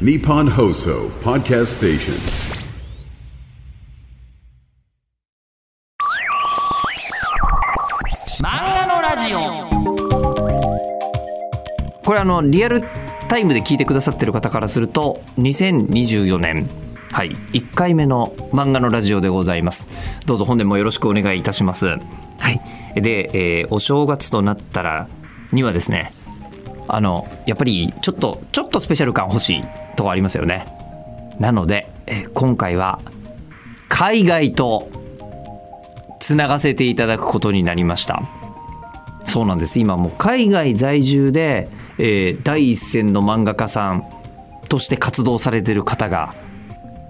Nippon Hoso Podcast Station. 漫画のラジオ。これあのリアルタイムで聞いてくださってる方からすると2024年。はい。1回目の漫画のラジオでございます。どうぞ本年もよろしくお願いいたします。はい。で、えーお正月となったらにはですねあのやっぱりちょっとちょっとスペシャル感欲しいとこありますよね。なので、今回は海外とつながせていただくことになりました。そうなんです。今もう海外在住で、えー第一線の漫画家さんとして活動されてる方が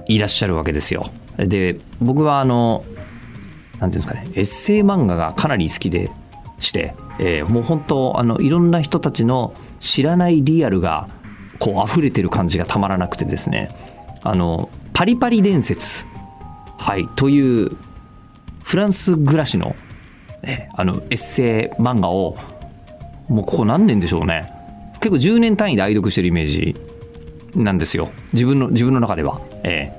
いらっしゃるわけですよ。で僕はあのなんていうんですかねエッセイ漫画がかなり好きでして、えーもう本当あのいろんな人たちの知らないリアルがこう溢れてる感じがたまらなくてですね。あのパリパリ伝説。はい。というフランス暮らしの,、えあのエッセイ漫画をもうここ何年でしょうね。結構10年単位で愛読してるイメージなんですよ。自分の自分の中では、え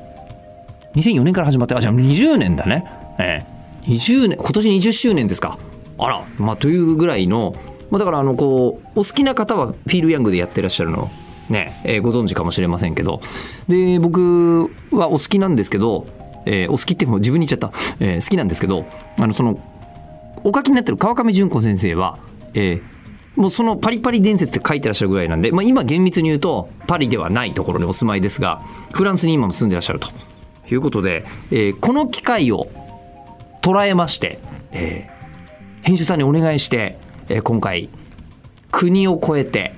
え。2004年から始まってあじゃあ20年だね、ええ。20年今年20周年ですか。あらまあというぐらいの、まあ、だからあのこうお好きな方はフィール・ヤングでやってらっしゃるの。ね、えーご存知かもしれませんけど。で僕はお好きなんですけど、えーお好きってもう自分に言っちゃった、えー好きなんですけどあのそのお書きになってる川上純子先生は、えーもうそのパリパリ伝説って書いてらっしゃるぐらいなんで、まあ、今厳密に言うとパリではないところにお住まいですがフランスに今も住んでらっしゃると。いうことで、えーこの機会を捉えまして、えー編集さんにお願いして、えー今回国を越えて、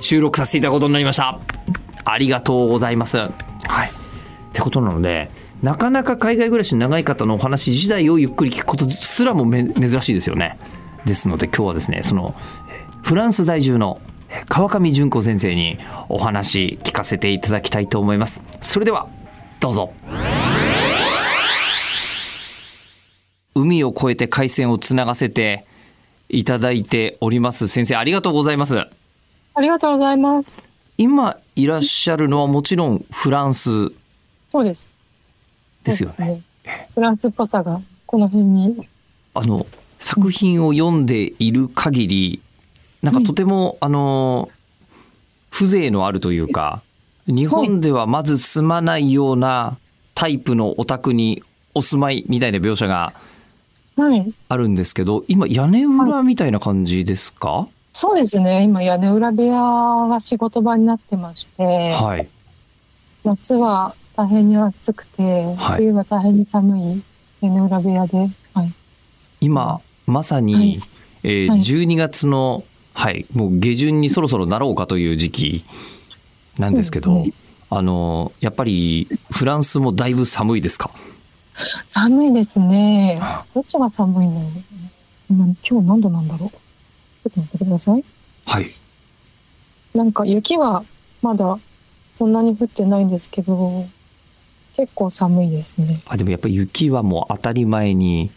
収録させていただくことになりました。ありがとうございます。はい。ってことなのでなかなか海外暮らし長い方のお話自体をゆっくり聞くことすらもめ珍しいですよね。ですので今日はですねそのフランス在住の川上純子先生にお話聞かせていただきたいと思います。それではどうぞ。海を越えて回線をつながせていただいております。先生ありがとうございます。ありがとうございます。今いらっしゃるのはもちろんフランスそうです。ですよね。フランスっぽさがこの辺に。あの作品を読んでいる限りなんかとても、あの風情のあるというか日本ではまず住まないようなタイプのお宅にお住まいみたいな描写がはい。あるんですけど今屋根裏みたいな感じですか？そうですね。今屋根裏部屋が仕事場になってまして、はい。夏は大変に暑くて、はい。冬は大変に寒い屋根裏部屋で、はい。今まさに、はい。えーはい。12月の、はい、もう下旬にそろそろなろうかという時期なんですけどね。あのやっぱりフランスもだいぶ寒いですか？寒いですね。どっちが寒いの？今今日何度なんだろう？ちょっと待ってください。はいなんか雪はまだそんなに降ってないんですけど、結構寒いですね。あでもやっぱり雪はもう当たり前に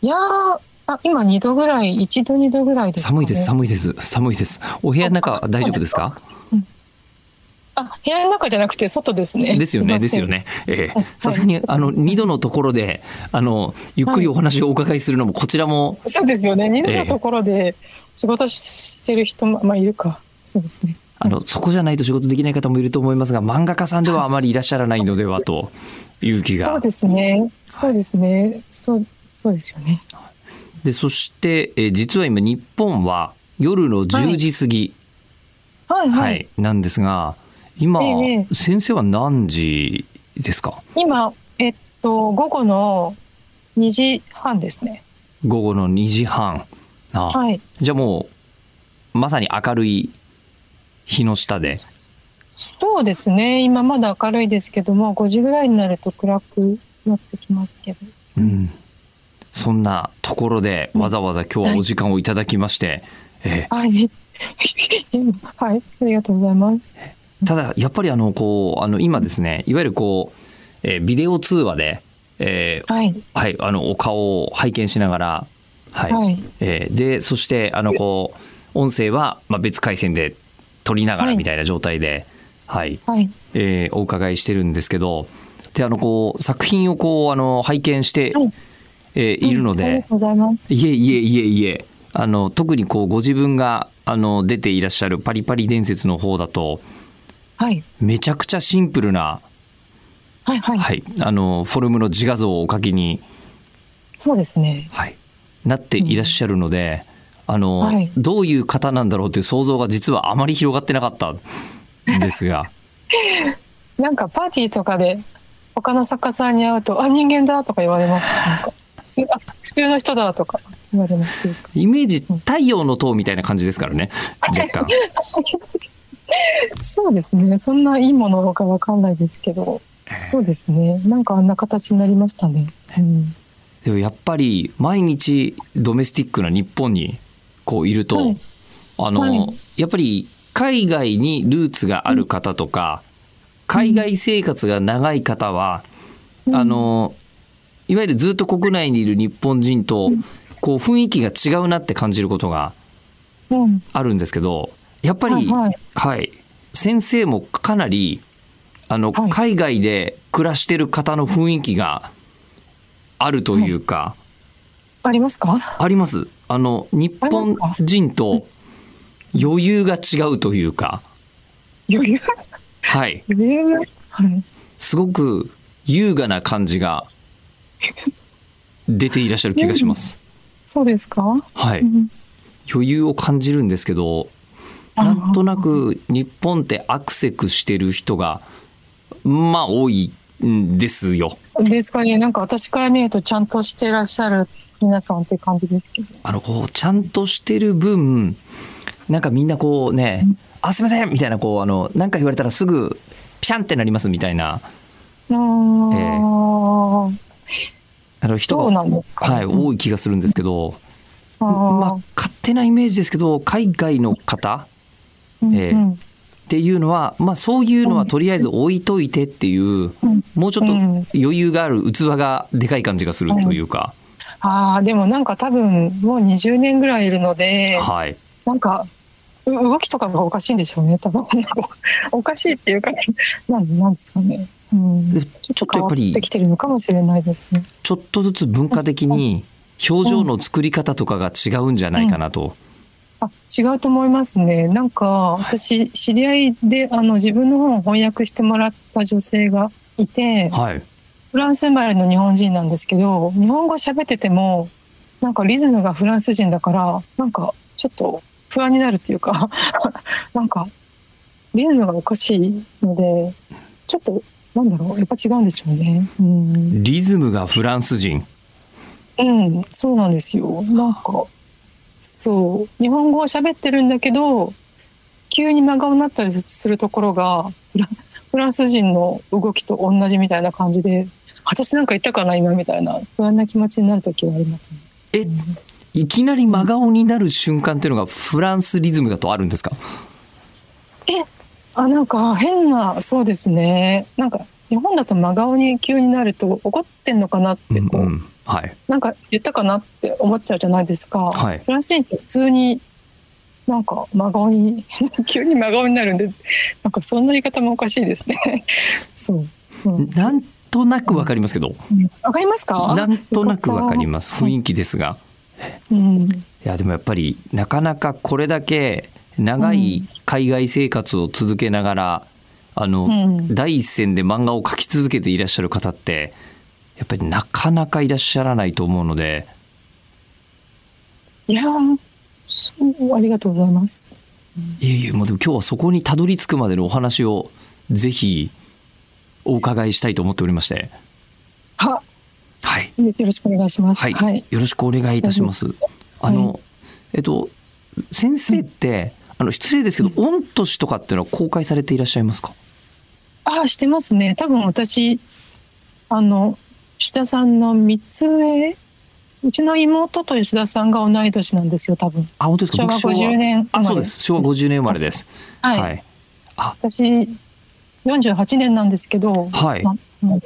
いやー、あ今2度ぐらい、1度2度ぐらいですか、ね。寒いです寒いです寒いですお部屋の中あ大丈夫ですか？あ、部屋の中じゃなくて外ですね。ですよねですよ。ねええはいさすがにあの2度のところであのゆっくりお話をお伺いするのもこちらもそうですよね。2度ええのところで仕事してる人も、まあいるか。そうですね。あのそこじゃないと仕事できない方もいると思いますが漫画家さんではあまりいらっしゃらないのではという気がそうですね。そうですね。そう、そうですよね。でそして、えー実は今日本は夜の10時過ぎ、はいはい。はいなんですが今、ええ先生は何時ですか？今、えっと、午後の2時半ですね。午後の2時半あ、はい。じゃあもうまさに明るい日の下でそうですね。今まだ明るいですけども、5時ぐらいになると暗くなってきますけど。うん、そんなところでわざわざ今日はお時間をいただきまして、えはい。はい。ありがとうございます。ーただやっぱりあのこうあの今ですねいわゆるこう、えービデオ通話で、えーはい。はい、あのお顔を拝見しながら、はいはいえーでそしてあのこう音声は、まあ、別回線で撮りながらはいみたいな状態で、はい、はい。えーお伺いしてるんですけど、で、あの、こう、作品をこう、あの、拝見して、はいえーいるのでうんありがとう、ございます。いえいえいえいえ、あの、特にこう、ご自分が、あの、出ていらっしゃるパリパリ伝説の方だと、はい。めちゃくちゃシンプルな、はいはい。はい、あの、フォルムの自画像をお描きに、そうですね。はい、なっていらっしゃるので、あの、はいどういう方なんだろうという想像が実はあまり広がってなかったんですが、なんかパーティーとかで他の作家さんに会うと、あ、人間だとか言われます。なんか普通、あ、普通の人だとか言われます。イメージ太陽の塔みたいな感じですからね、若干。そうですね。そんないいものかわかんないですけど、そうですね。なんかあんな形になりましたね。うん。でもやっぱり毎日ドメスティックな日本にこういると、はいあの、はいやっぱり海外にルーツがある方とか、海外生活が長い方は、あのいわゆるずっと国内にいる日本人とこう雰囲気が違うなって感じることがうん。あるんですけどやっぱり、はいはい。はい。先生もかなりあの、はい。海外で暮らしてる方の雰囲気があるというか、ありますか？あります。あの、日本人と余裕が違うというか、余裕？はい。余裕？はい。すごく優雅な感じが出ていらっしゃる気がします。そうですか？はい。うん。余裕を感じるんですけど、なんとなく日本ってアクセクしてる人が、まあ多いんですよ。ですかね。なんか私から見るとちゃんとしてらっしゃる皆さんって感じですけど。あの、こう、ちゃんとしてる分、なんかみんなこうね、あ、すいませんみたいな、こう、あの、なんか言われたらすぐ、ピシャンってなりますみたいな、あーあの人が。はい、多い気がするんですけど、まあ、勝手なイメージですけど、海外の方うんええうんっていうのは、まあ、そういうのはとりあえず置いといてっていう、もうちょっとうん余裕がある器がでかい感じがするというか、ああ、でもなんか多分もう20年ぐらいいるので、はい。なんか、う動きとかがおかしいんでしょうね。多分おかしいっていうか、なんなんですかね。うん、でちちょっとやっぱり変わってきてるのかもしれないですね。ちょっとずつ文化的に表情の作り方とかが違うんじゃないかなと。あ違うと思いますね。なんか私知り合いであの自分の本を翻訳してもらった女性がいて、はい。フランス生まれの日本人なんですけど、日本語喋っててもなんかリズムがフランス人だからなんかちょっと不安になるっていうか、なんかリズムがおかしいので、ちょっとなんだろうやっぱ違うんでしょうね。うん、リズムがフランス人？うん、そうなんですよ。なんかそう。日本語を喋ってるんだけど急に真顔になったりするところがフランス人の動きと同じみたいな感じで私なんか言ったかな今みたいな不安な気持ちになる時はありますね。え、いきなり真顔になる瞬間っていうのがフランスリズムだとあるんですか？あなんか変なそうですね。なんか日本だと真顔に急になると怒ってんのかなってこう、うんうんはい。なんか言ったかなって思っちゃうじゃないですか。はいフランス人って普通になんか真顔に 急に真顔になるんでなんかそんな言い方もおかしいですね。そうそうなんとなくわかりますけど、うんわかりますか？なんとなくわかりまます。雰囲気ですが。す。うん、いや、でもやっぱり、なかなかこれだけ長い海外生活を続けながら、あの、うん第一線で漫画を描き続けていらっしゃる方って、やっぱりなかなかいらっしゃらないと思うので、いやーそうありがとうございます。いえいえ、もうでも今日はそこにたどり着くまでのお話をぜひお伺いしたいと思っておりまして、ははい。よろしくお願いします。はい、はい。よろしくお願いいたします。あの、えっと、先生って、あの失礼ですけど、御年とかっていうのは公開されていらっしゃいますか？あしてますね。多分私あの吉田さんの三つ上？うちの妹と吉田さんが同い年なんですよ多分。あ、本当ですか？昭和僕50年生まあ、れそうです。昭和50年生まれです。はい。はい。あ、私48年なんですけど、はいまもう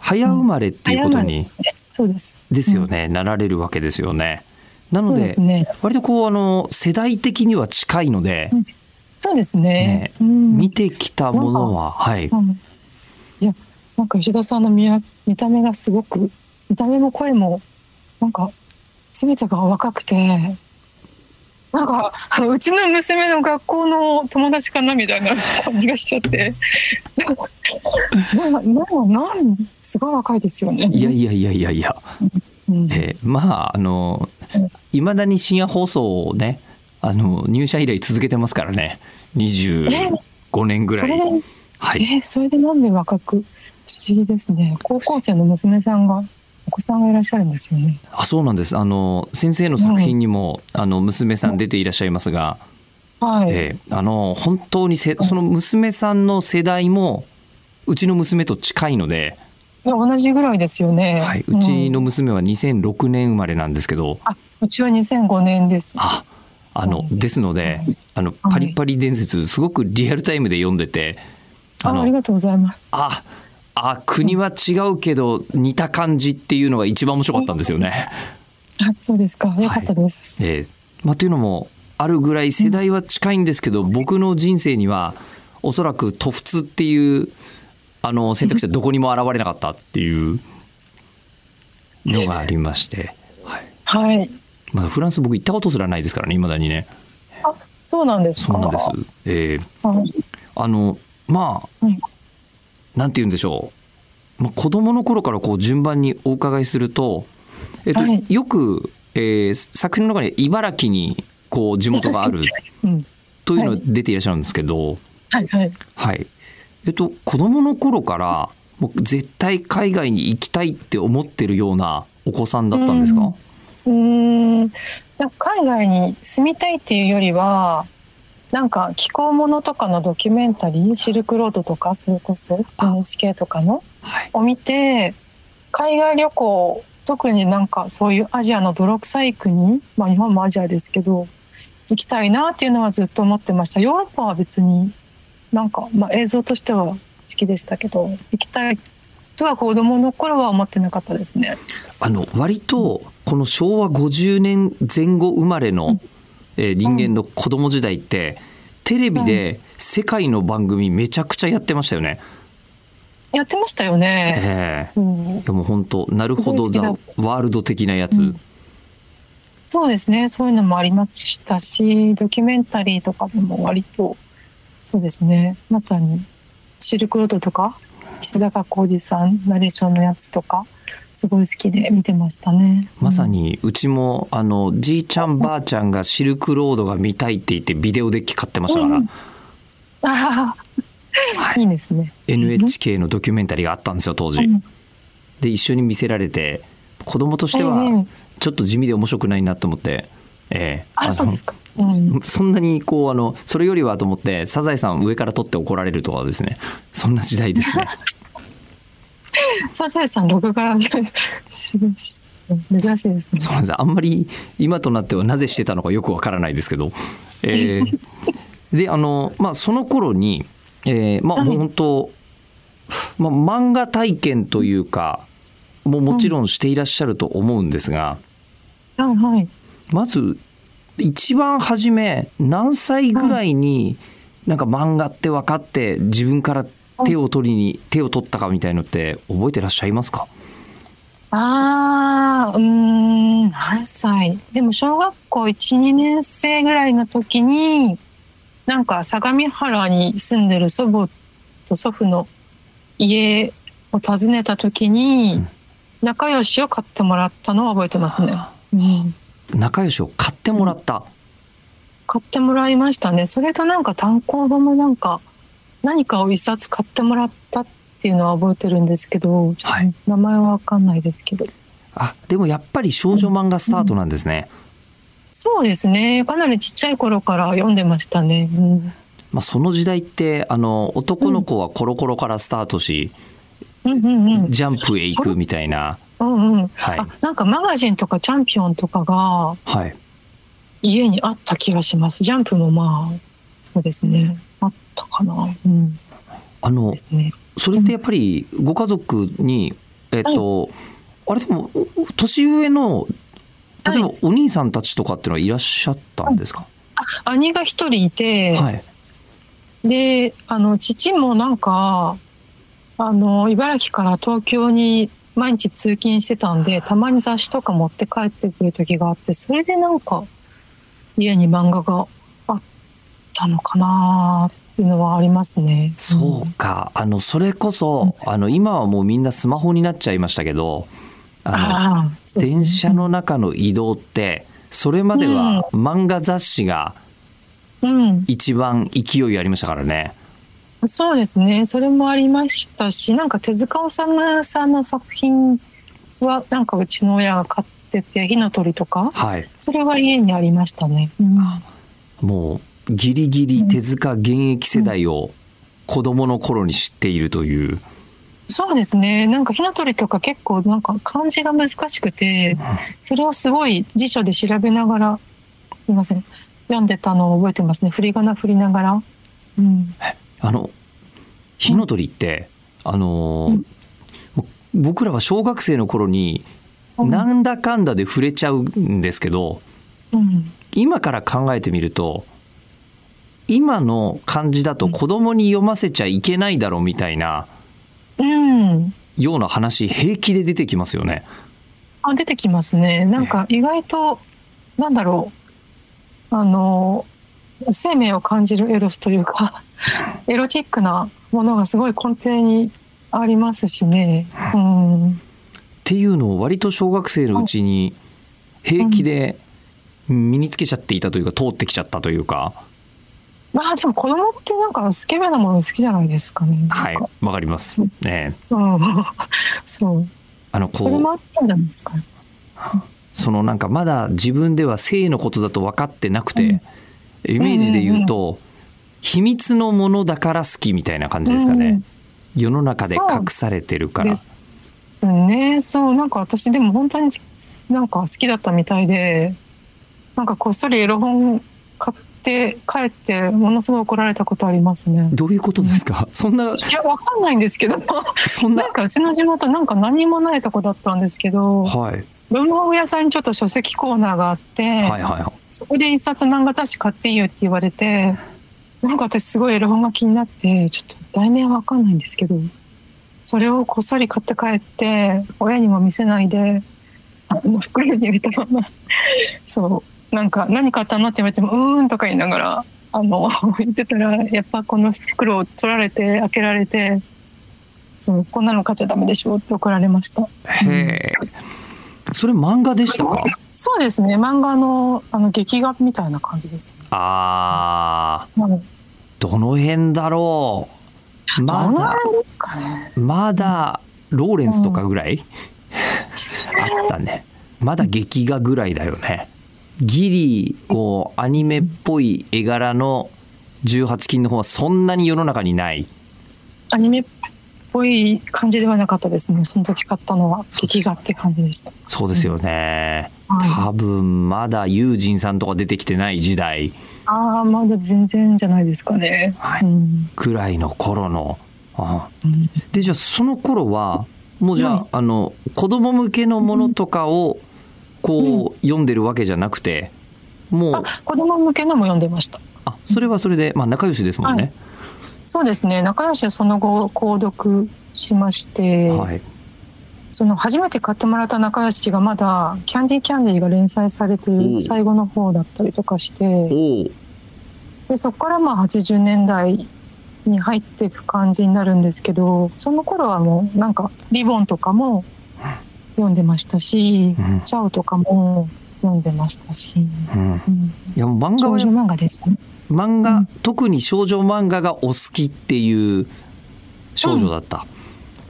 早生まれっていうことに。そうです。ですよね、なられるわけですよね。なのでね。割とこうあの世代的には近いので、うんそうですね。ねうん見てきたものは、はい。うんいや、なんか吉田さんの見や見た目がすごく、見た目も声も、なんか、すべてが若くて、なんか、うちの娘の学校の友達かなみたいな感じがしちゃって。なんか、ななんすごい若いですよね。いやいやいやいやいや、うん。えーまああのいまだに深夜放送をねあの入社以来続けてますからね。25年ぐらい。それで、はい。えーそれでなんで若く、不思議ですね。高校生の娘さんが、お子さんがいらっしゃるんですよね。あそうなんですあの先生の作品にも、あの娘さん出ていらっしゃいますが、はい。えーあの本当にせその娘さんの世代もうちの娘と近いので、いや同じぐらいですよね。はい、うちのん娘は2006年生まれなんですけど、あ、うちは2005年です。ああのですのであのパリパリ伝説すごくリアルタイムで読んでてあありがとうございます。ああ国は違うけど似た感じっていうのが一番面白かったんですよね。あ、そうですか。よかったです。えーまあ、というのもあるぐらい世代は近いんですけど、僕の人生にはおそらく突出っていうあの選択肢はどこにも現れなかったっていうのがありまして、はいはい。まあ、フランス僕行ったことすらないですからねいまだにね。あ、そうなんですか。そうなんです。えーはい。あのまあはいなんて言うんでしょう、まあ、子供の頃からこう順番にお伺いすると、えっとはい。よく、えー作品の中に茨城にこう地元がある うん。というのが出ていらっしゃるんですけど、はいはい。はい。えっと、子供の頃からもう絶対海外に行きたいって思ってるようなお子さんだったんですか、うん。海外に住みたいっていうよりは、なんか気候ものとかのドキュメンタリー、シルクロードとか、それこそあ NHK とかのはい、を見て、海外旅行、特になんかそういうアジアの泥臭い国、まあ日本もアジアですけど、行きたいなっていうのはずっと思ってました。ヨーロッパは別になんか、まあ映像としては好きでしたけど、行きたいとは子供の頃は思ってなかったですね。あの割とこの昭和50年前後生まれの、えー人間の子供時代ってテレビで世界の番組めちゃくちゃやってましたよね。やってましたよね。ええうんいやもう本当なるほどザワールド的なやつ、うんそうですね。そういうのもありましたし、ドキュメンタリーとかでも割と、そうですね。まさに、シルクロードとか、石坂浩二さん、ナレーションのやつとか、すごい好きで見てましたね。まさにうちもあのじいちゃんばあちゃんがシルクロードが見たいって言ってビデオデッキ買ってましたから、うんああ、いいですね。NHK のドキュメンタリーがあったんですよ当時。うんで一緒に見せられて子供としてえはえちょっと地味で面白くないなと思って、ええあ、のそうですか。うん。そんなにこうあのそれよりはと思ってサザエさん上から取って怒られるとかですねそんな時代ですね。サザエさん、録画珍しいですね。そうなんですあんまり今となってはなぜしてたのかよくわからないですけど、えー であの、まあ、その頃に、えーまあ、はい本当、まあ、漫画体験というかももちろんしていらっしゃると思うんですが、はいはい。まず一番初め何歳ぐらいになんか漫画って分かって自分から手を取りに手を取ったかみたいのって覚えてらっしゃいますか？ああ、うーん、何歳？でも小学校1、2年生ぐらいの時に、なんか相模原に住んでる祖母と祖父の家を訪ねた時に、仲良しを買ってもらったのを覚えてますね。うん、仲良しを買ってもらった。買ってもらいましたね。それとなんか単行本もなんか何かを一冊買ってもらったっていうのは覚えてるんですけど、はい名前はわかんないですけど。あでもやっぱり少女漫画スタートなんですね。そうですね。かなりちっちゃい頃から読んでましたね。うん。まあ、その時代ってあの男の子はコロコロからスタートし、うんうんうん。ジャンプへ行くみたいな、うんうん。はいあ、なんかマガジンとかチャンピオンとかがはい、家にあった気がします。ジャンプもまあ、そうですね。あったかな。うん。あのね。それってやっぱりご家族に、えっと、あれでもお年上の例えばはいお兄さんたちとかっていうのはいらっしゃったんですか、あ、兄が一人いて、はい、で、あの、父もなんか、あの、茨城から東京に毎日通勤してたんで、たまに雑誌とか持って帰ってくる時があって、それでなんか、家に漫画がたのかなっていうのはありますね。そうか。あの、それこそ、あの、今はもうみんなスマホになっちゃいましたけど、あの、ね電車の中の移動って、それまでは漫画雑誌がうん、一番勢いありましたからね。そうですね。それもありましたし、なんか手塚治虫さんの作品は、なんかうちの親が買ってて、火の鳥とか、はい。それは家にありましたね。うんもう、ギリギリ手塚現役世代を子供の頃に知っているという。そうですね。なんか火の鳥とか結構なんか漢字が難しくて、それをすごい辞書で調べながら、すみません、読んでたのを覚えてますね。振り仮名振りながら。うん。あの、火の鳥って、あのう僕らは小学生の頃に、うんなんだかんだで触れちゃうんですけど、うん。今から考えてみると、今の漢字だと子供に読ませちゃいけないだろうみたいなうん。ような話平気で出てきますよね。あ、出てきますね。なんか意外と、なんだろう。あの、生命を感じるエロスというか、エロチックなものがすごい根底にありますしね。うん。っていうのを割と小学生のうちに平気で身につけちゃっていたというか通ってきちゃったというかまあでも子供ってなんかスケベなもの好きじゃないですかね。はいわかります。ねうん。そう。あのそれもこうあったんじゃないですかね。そのなんかまだ自分では性のことだと分かってなくてイメージで言うと秘密のものだから好きみたいな感じですかね。世の中で隠されてるからで。すね。そう、なんか私でも本当になんか好きだったみたいで、なんかこっそりエロ本買って帰ってものすごい怒られたことありますね。どういうことですか？そんないや、わかんないんですけど、そんな なんかうちの地元なんか何もないとこだったんですけど、はい。文房具屋さんにちょっと書籍コーナーがあって、はいはいはい。そこで一冊漫画雑誌買っていいよって言われて、なんか私すごいエロ本が気になって、ちょっと題名はわかんないんですけど、それをこっそり買って帰って、親にも見せないで、あの袋に入れたまま、そう、なんか何買ったのって言われても、うーんとか言いながら、あの、言ってたら、やっぱこの袋を取られて、開けられて、そう、こんなの買っちゃダメでしょって怒られました。へえ。それ漫画でしたか？そうですね、漫画のあの劇画みたいな感じですね。あー。うんどの辺だろう？まだ辺ですかね。まだローレンスとかぐらい、あったね。まだ劇画ぐらいだよねギリこうアニメっぽい絵柄の18金の方はそんなに世の中にない。アニメっぽい感じではなかったですね。その時買ったのは劇画って感じでした。そうですよね、はい。多分まだユージンさんとか出てきてない時代。ああ、まだ全然じゃないですかね。はい。うん。くらいの頃の。あうん。でじゃあその頃はもうじゃあ,、はい。あの子供向けのものとかをこう、読んでるわけじゃなくてもうあ、子供向けのも読んでました。あそれはそれで、まあ、仲良しですもんね。そうですね。仲良しはその後購読しまして、はい、その初めて買ってもらった仲良しがまだキャンディーキャンディーが連載されてる最後の方だったりとかして、でそこからまあ80年代に入っていく感じになるんですけどその頃はもうなんかリボンとかも読んでましたし、うん。チャオとかも読んでましたし、うん、うん、いや漫画は少女漫画ですね。漫画、うん。特に少女漫画がお好きっていう少女だった、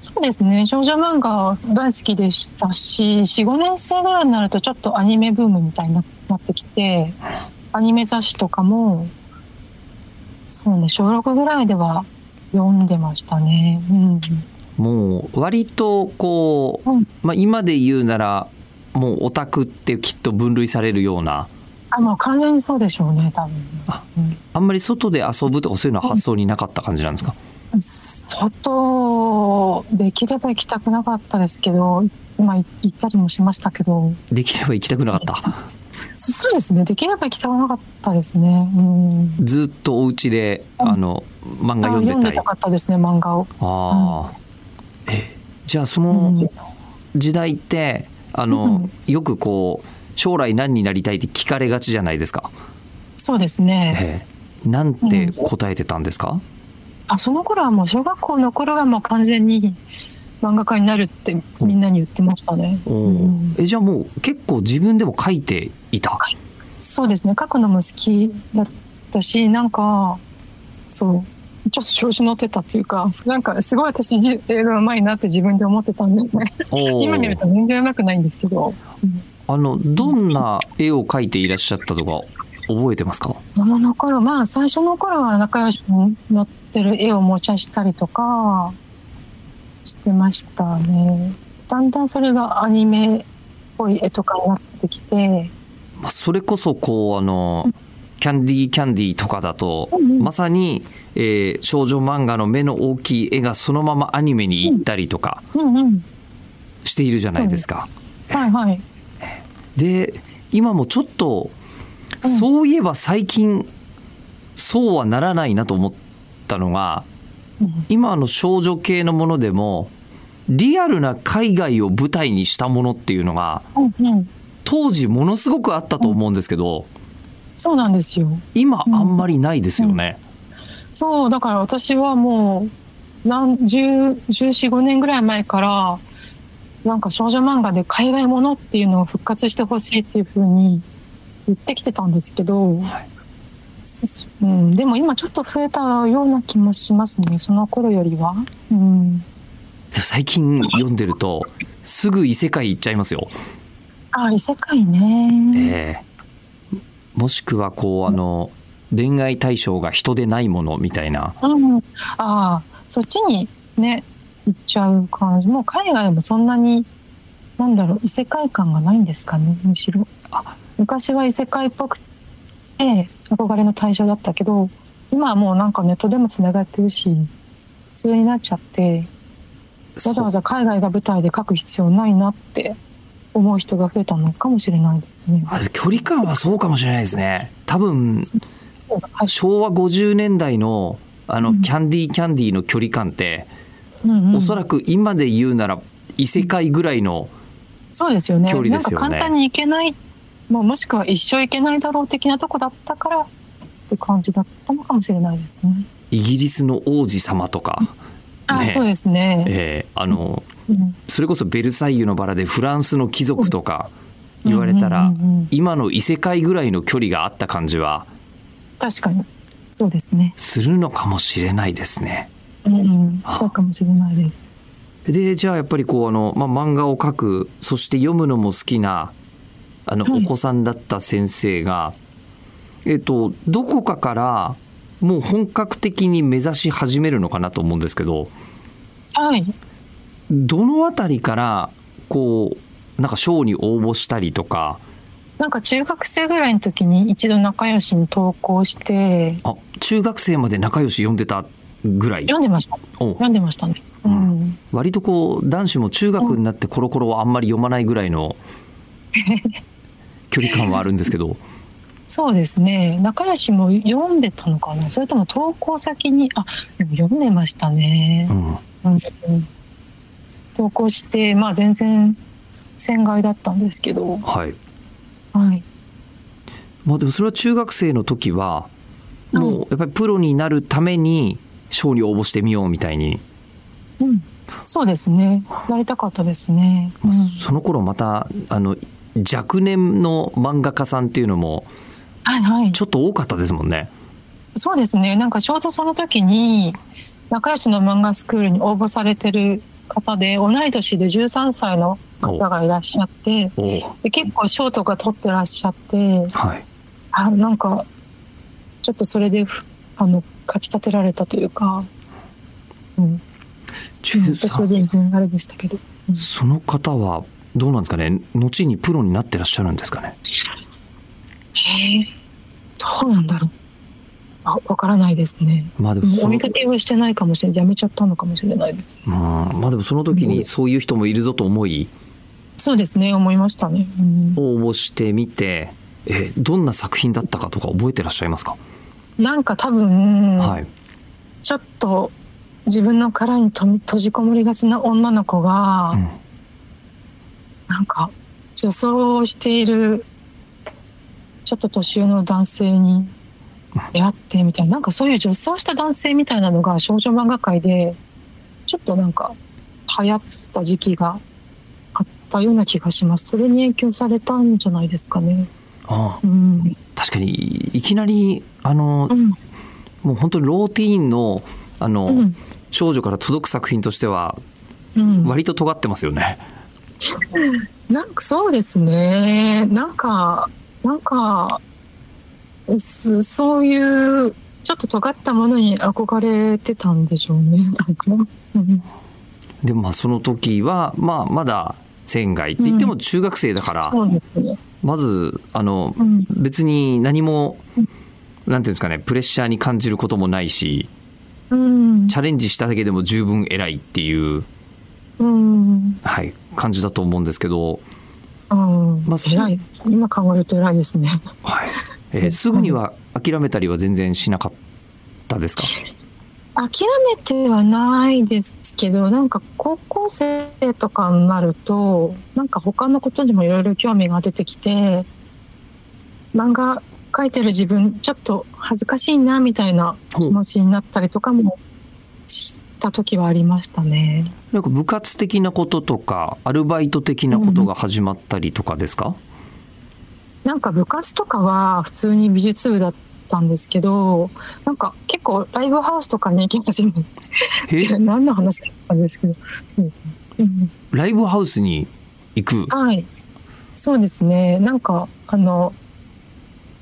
そうですね。少女漫画大好きでしたし45年生ぐらいになるとちょっとアニメブームみたいにななってきてアニメ雑誌とかもそうね小6ぐらいでは読んでましたね。うんもう割とこう、うんまあ、今で言うならもうオタクってきっと分類されるようなあの完全にそうでしょうね多分。あうんまり外で遊ぶとかそういうのは発想になかった感じなんですか、外できれば行きたくなかったですけど今行ったりもしましたけどできれば行きたくなかった？そうですね。できれば行きたくなかったですね。うん。ずっとお家であの漫画あ読んでたい読んでたかったですね、漫画を。ああ、えじゃあそうん。の時代ってあの、うんよくこう将来何になりたいって聞かれがちじゃないですか、そうですね。ええ。なんて答えてたんですか、あ、その頃はもう小学校の頃はもう完全に漫画家になるってみんなに言ってましたね。おうん。えじゃあもう結構自分でも書いていた、そうですね。書くのも好きだったし、なんか、そう、ちょっと調子乗ってたっていうか、なんかすごい私じ絵が上手いなって自分で思ってたんで、今見ると全然上手くないんですけど、あのどんな絵を描いていらっしゃったとか覚えてますか？子供の頃、まあ最初の頃は仲良しに乗ってる絵を模写したりとかしてましたね。だんだんそれがアニメっぽい絵とかになってきて、まあそれこそこうあのキャンディーキャンディーとかだと、まさに、えー少女漫画の目の大きい絵がそのままアニメに行ったりとか。しているじゃないですか。はいはい。で今もちょっと、うんそういえば最近そうはならないなと思ったのがうん今の少女系のものでもリアルな海外を舞台にしたものっていうのが。当時ものすごくあったと思うんですけどそうなんですよ。今あんまりないですよね。そう、だから私はもう、何、十、十四五年ぐらい前から、なんか少女漫画で海外ものっていうのを復活してほしいっていうふうに言ってきてたんですけど、はいうん、でも今ちょっと増えたような気もしますね、その頃よりは。うん。で最近読んでるとすぐ異世界行っちゃいますよ。あ、異世界ね。ええもしくはこうあの恋愛対象が人でないものみたいな。うん。ああ、そっちにね、行っちゃう感じ。もう海外もそんなに、なんだろう、異世界感がないんですかね、むしろ。昔は異世界っぽくて、憧れの対象だったけど、今はもうなんかネットでもつながってるし、普通になっちゃって、わざわざ海外が舞台で書く必要ないなって思う人が増えたのかもしれないですね。あ距離感はそうかもしれないですね。多分はい昭和50年代のあのうんキャンディーキャンディーの距離感って、うんうんおそらく今で言うなら異世界ぐらいの、そうですよね。距離ですよねなんか簡単に行けない、もうもしくは一生行けないだろう的なとこだったからって感じだったのかもしれないですね。イギリスの王子様とか、あ、ねそうですね。えーあのうんそれこそベルサイユのバラでフランスの貴族とか言われたら、今の異世界ぐらいの距離があった感じは？確かに。そうですね。するのかもしれないですね。うん。そうかもしれないです。でじゃあやっぱりこうあの、まあ、漫画を描くそして読むのも好きなあのはいお子さんだった先生が、えっとどこかからもう本格的に目指し始めるのかなと思うんですけどはい。どのあたりからこうなんか賞に応募したりとかなんか中学生ぐらいの時に一度仲良しに投稿して、あ中学生まで仲良し読んでたぐらい？読んでました。お読んでましたね。うん。割とこう男子も中学になってコロコロはあんまり読まないぐらいの 距離感はあるんですけど。そうですね。仲良しも読んでたのかな？それとも投稿先に、あ、読んでましたねう。んうん投稿して、まあ全然船外だったんですけど、はいはい。まあでもそれは中学生の時はもうやっぱりプロになるために賞に応募してみようみたいに、うん。そうですね。なりたかったですね。うんその頃またあの若年の漫画家さんっていうのもはいはい。ちょっと多かったですもんね。そうですね。なんかちょうどその時に、仲良しの漫画スクールに応募されてる方で、同い年で13歳の方がいらっしゃって、で結構賞とか取ってらっしゃって、はい。あなんか、ちょっとそれで、ふあの、かき立てられたというか、うん。うん私は13全然あれでしたけど。うん。その方はどうなんですかね？後にプロになってらっしゃるんですかね？へえ、どうなんだろう。あ、わからないですね。まあでもお見かけはしてないかもしれない。やめちゃったのかもしれないです。うんまあでもその時にそういう人もいるぞと思い？そうですね、思いましたね。うん、応募してみてえーどんな作品だったかとか覚えてらっしゃいますか、なんか多分、はいちょっと自分の殻にと閉じこもりがちな女の子が、うんなんか女装をしているちょっと年上の男性に出会ってみたいななんかそういう女装した男性みたいなのが少女漫画界でちょっとなんか流行った時期があったような気がしますそれに影響されたんじゃないですかね。ああうん確かにいきなりあの、うんもう本当にローティーンのあの、うん少女から届く作品としてはうん、割と尖ってますよね。なんかそうですね。なんか、なんか、そそういう、ちょっと尖ったものに憧れてたんでしょうね。でもまあその時は、まあ、まだ仙外って言っても中学生だから、そうですね。まずあの、うん別に何もなんていうんですかねプレッシャーに感じることもないしうん。チャレンジしただけでも十分偉いっていう、うん。はい、感じだと思うんですけど、うん。まあす偉い。今考えると偉いですね。はいえーすぐには諦めたりは全然しなかったですか？諦めてはないですけど、なんか高校生とかになると、なんか他のことにもいろいろ興味が出てきて、漫画描いてる自分ちょっと恥ずかしいなみたいな気持ちになったりとかもした時はありましたね。なんか部活的なこととかアルバイト的なことが始まったりとかですか、なんか部活とかは普通に美術部だったんですけど、なんか結構ライブハウスとかに行き始めて、え？何の話かったんですけど、そうですね。うんライブハウスに行く？はい。そうですね。なんか、あの、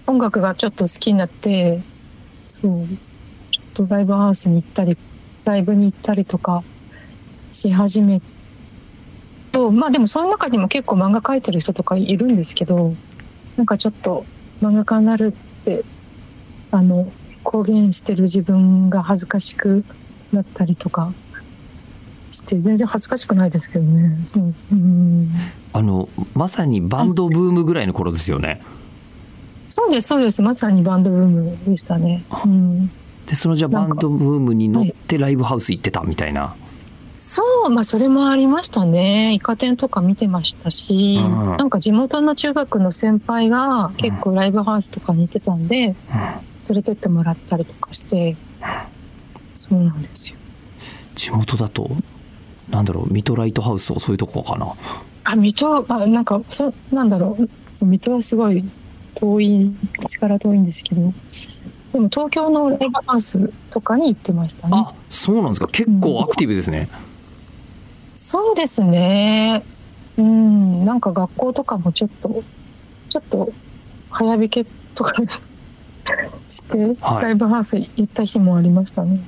音楽がちょっと好きになって、そう、ちょっとライブハウスに行ったり、ライブに行ったりとかし始めと、まあでもその中にも結構漫画描いてる人とかいるんですけど、なんかちょっと漫画家になるって、あの、公言してる自分が恥ずかしくなったりとかして、全然恥ずかしくないですけどね。そう。うん。あのまさにバンドブームぐらいの頃ですよね。そうです、そうです。まさにバンドブームでしたね。うん、でそのじゃあバンドブームに乗ってライブハウス行ってたみたいな。そう、まあそれもありましたね。イカ天とか見てましたし、うんなんか地元の中学の先輩が結構ライブハウスとかに行ってたんで、連れてってもらったりとかして、そうなんですよ。地元だとなんだろうミトライトハウスとかそういうとこかな。あ、水戸、あ、なんか、そなんだろう。そう、水戸はすごい遠い、力遠いんですけど、でも東京のライブハウスとかに行ってましたね。あそうなんですか結構アクティブですね。そうですね。うん、なんか学校とかもちょっと、ちょっと早引けとか して、はいライブハウス行った日もありましたね。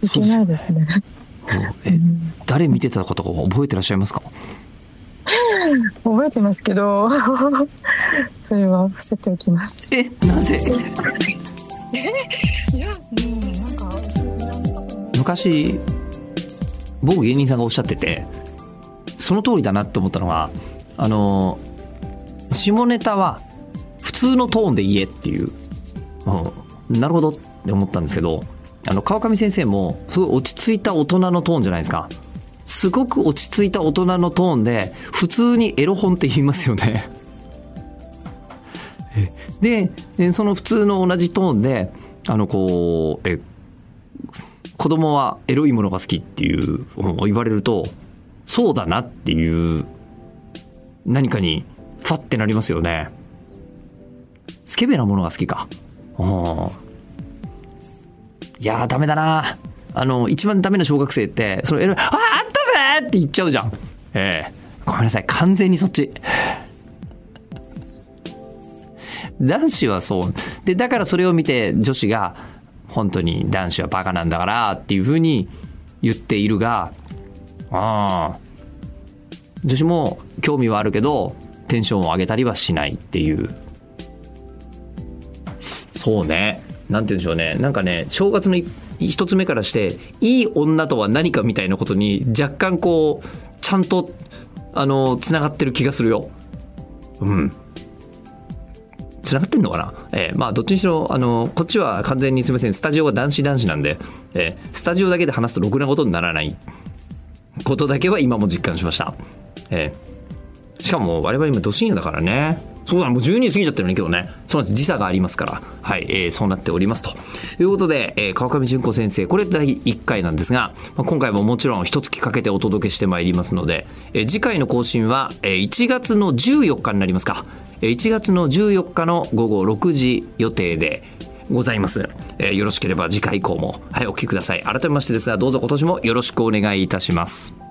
いけないですね。えうん誰見てたかとか覚えてらっしゃいますか？覚えてますけど、それは伏せておきます。えなぜ？いや、うん、なんか、昔某芸人さんがおっしゃっててその通りだなって思ったのがあの下ネタは普通のトーンで言えっていう、うん、なるほどって思ったんですけどあの川上先生もすごい落ち着いた大人のトーンじゃないですか。すごく落ち着いた大人のトーンで普通にエロ本って言いますよね。でその普通の同じトーンであのこうえ子供はエロいものが好きっていう言われるとそうだなっていう何かにファってなりますよね。スケベなものが好きか。うん。いやーダメだな。あの一番ダメな小学生ってそのエロい「あああったぜ!」って言っちゃうじゃん。ええ。ごめんなさい完全にそっち。男子はそう。でだからそれを見て女子が本当に男子はバカなんだからっていうふうに言っているがああ女子も興味はあるけどテンションを上げたりはしないっていう。そうね。なんて言うんでしょうね。なんかね正月のい一つ目からしていい女とは何かみたいなことに若干こうちゃんとあのつながってる気がするよ。うん。つながってんのかな？えーまあどっちにしろあのこっちは完全にすみませんスタジオが男子男子なんで、えースタジオだけで話すとろくなことにならないことだけは今も実感しました。えーしかも我々今、ど深夜だからね。そうだ、もう12時過ぎちゃってるね、今日ね。そうなんです。時差がありますから。はい、えーそうなっておりますと。いうことで、えー川上淳子先生、これ第1回なんですが、まあ今回ももちろん一月かけてお届けしてまいりますので、えー次回の更新は、えー1月の14日になりますか。えー1月の14日の午後6時予定で、ございます、えーよろしければ次回以降も、はい、お聞きください。改めましてですが、どうぞ今年もよろしくお願いいたします。